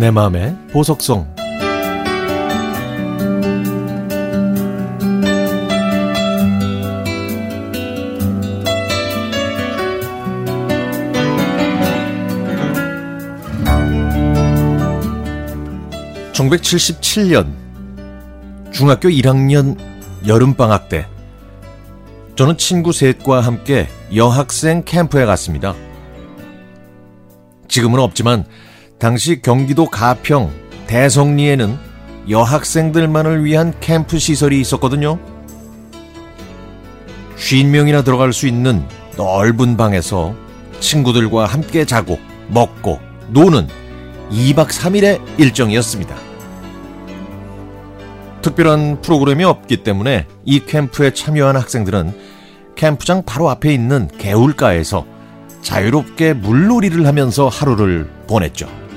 내 마음의 보석성 (1977년) 중학교 1학년 여름방학 때 저는 친구 셋과 함께 여학생 캠프에 갔습니다. 지금은 없지만 당시 경기도 가평 대성리에는 여학생들만을 위한 캠프 시설이 있었거든요. 50명이나 들어갈 수 있는 넓은 방에서 친구들과 함께 자고 먹고 노는 2박 3일의 일정이었습니다. 특별한 프로그램이 없기 때문에 이 캠프에 참여한 학생들은 캠프장 바로 앞에 있는 개울가에서 자유롭게 물놀이를 하면서 하루를 보냈죠.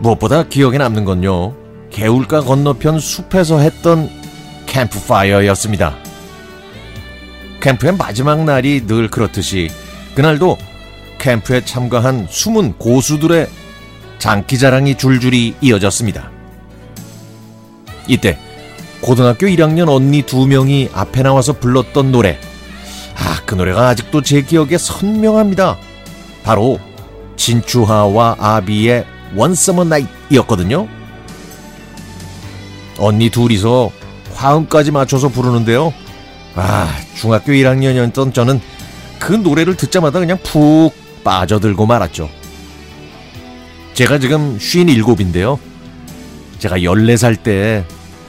무엇보다 기억에 남는 건요. 개울가 건너편 숲에서 했던 캠프파이어였습니다. 캠프의 마지막 날이 늘 그렇듯이 그날도 캠프에 참가한 숨은 고수들의 장기 자랑이 줄줄이 이어졌습니다. 이때 고등학교 1학년 언니 두 명이 앞에 나와서 불렀던 노래. 아, 그 노래가 아직도 제 기억에 선명합니다. 바로 진추하와 아비의 원서머 나잇이었거든요. 언니 둘이서 화음까지 맞춰서 부르는데요. 아, 중학교 1학년이었던 저는 그 노래를 듣자마자 그냥 푹 빠져들고 말았죠. 제가 지금 57인데요. 제가 14살 때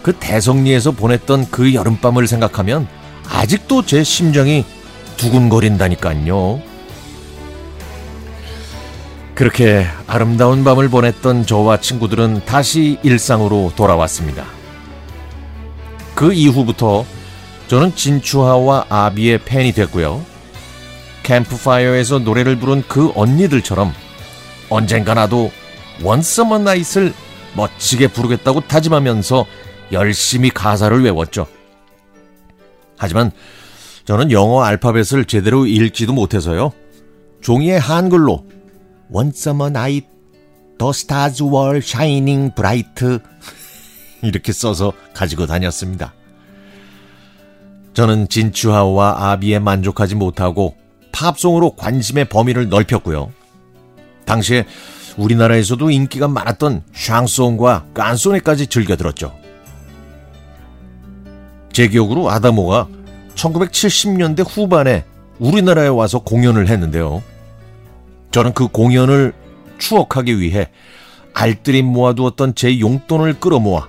그 대성리에서 보냈던 그 여름밤을 생각하면 아직도 제 심장이 두근거린다니까요. 그렇게 아름다운 밤을 보냈던 저와 친구들은 다시 일상으로 돌아왔습니다. 그 이후부터 저는 진추하와 아비의 팬이 됐고요. 캠프파이어에서 노래를 부른 그 언니들처럼 언젠가 나도 One summer night을 멋지게 부르겠다고 다짐하면서 열심히 가사를 외웠죠. 하지만 저는 영어 알파벳을 제대로 읽지도 못해서요. 종이에 한글로 One summer night, the stars were shining bright 이렇게 써서 가지고 다녔습니다. 저는 진추하와 아비에 만족하지 못하고 팝송으로 관심의 범위를 넓혔고요. 당시에 우리나라에서도 인기가 많았던 샹송과 깐소네까지 즐겨 들었죠. 제 기억으로 아다모가 1970년대 후반에 우리나라에 와서 공연을 했는데요. 저는 그 공연을 추억하기 위해 알뜰히 모아두었던 제 용돈을 끌어모아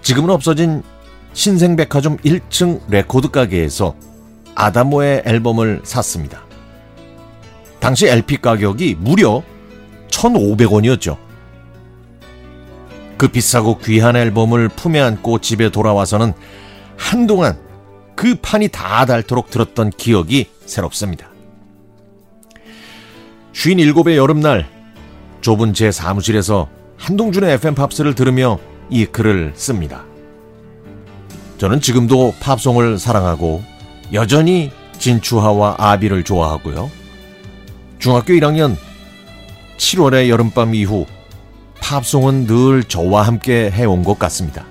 지금은 없어진 신생백화점 1층 레코드 가게에서 아다모의 앨범을 샀습니다. 당시 LP 가격이 무려 1,500원이었죠. 그 비싸고 귀한 앨범을 품에 안고 집에 돌아와서는 한동안 그 판이 다 닳도록 들었던 기억이 새롭습니다. 57의 여름날 좁은 제 사무실에서 한동준의 FM 팝스를 들으며 이 글을 씁니다. 저는 지금도 팝송을 사랑하고 여전히 진추하와 아비를 좋아하고요. 중학교 1학년 7월의 여름밤 이후 팝송은 늘 저와 함께 해온 것 같습니다.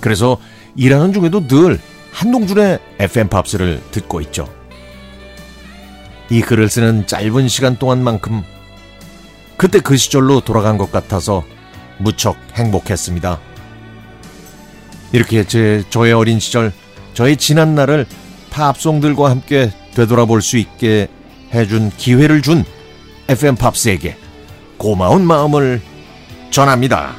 그래서 일하는 중에도 늘 한동준의 FM 팝스를 듣고 있죠. 이 글을 쓰는 짧은 시간 동안만큼 그때 그 시절로 돌아간 것 같아서 무척 행복했습니다. 이렇게 제 저의 어린 시절, 저의 지난 날을 팝송들과 함께 되돌아볼 수 있게 해준 기회를 준 FM 팝스에게 고마운 마음을 전합니다.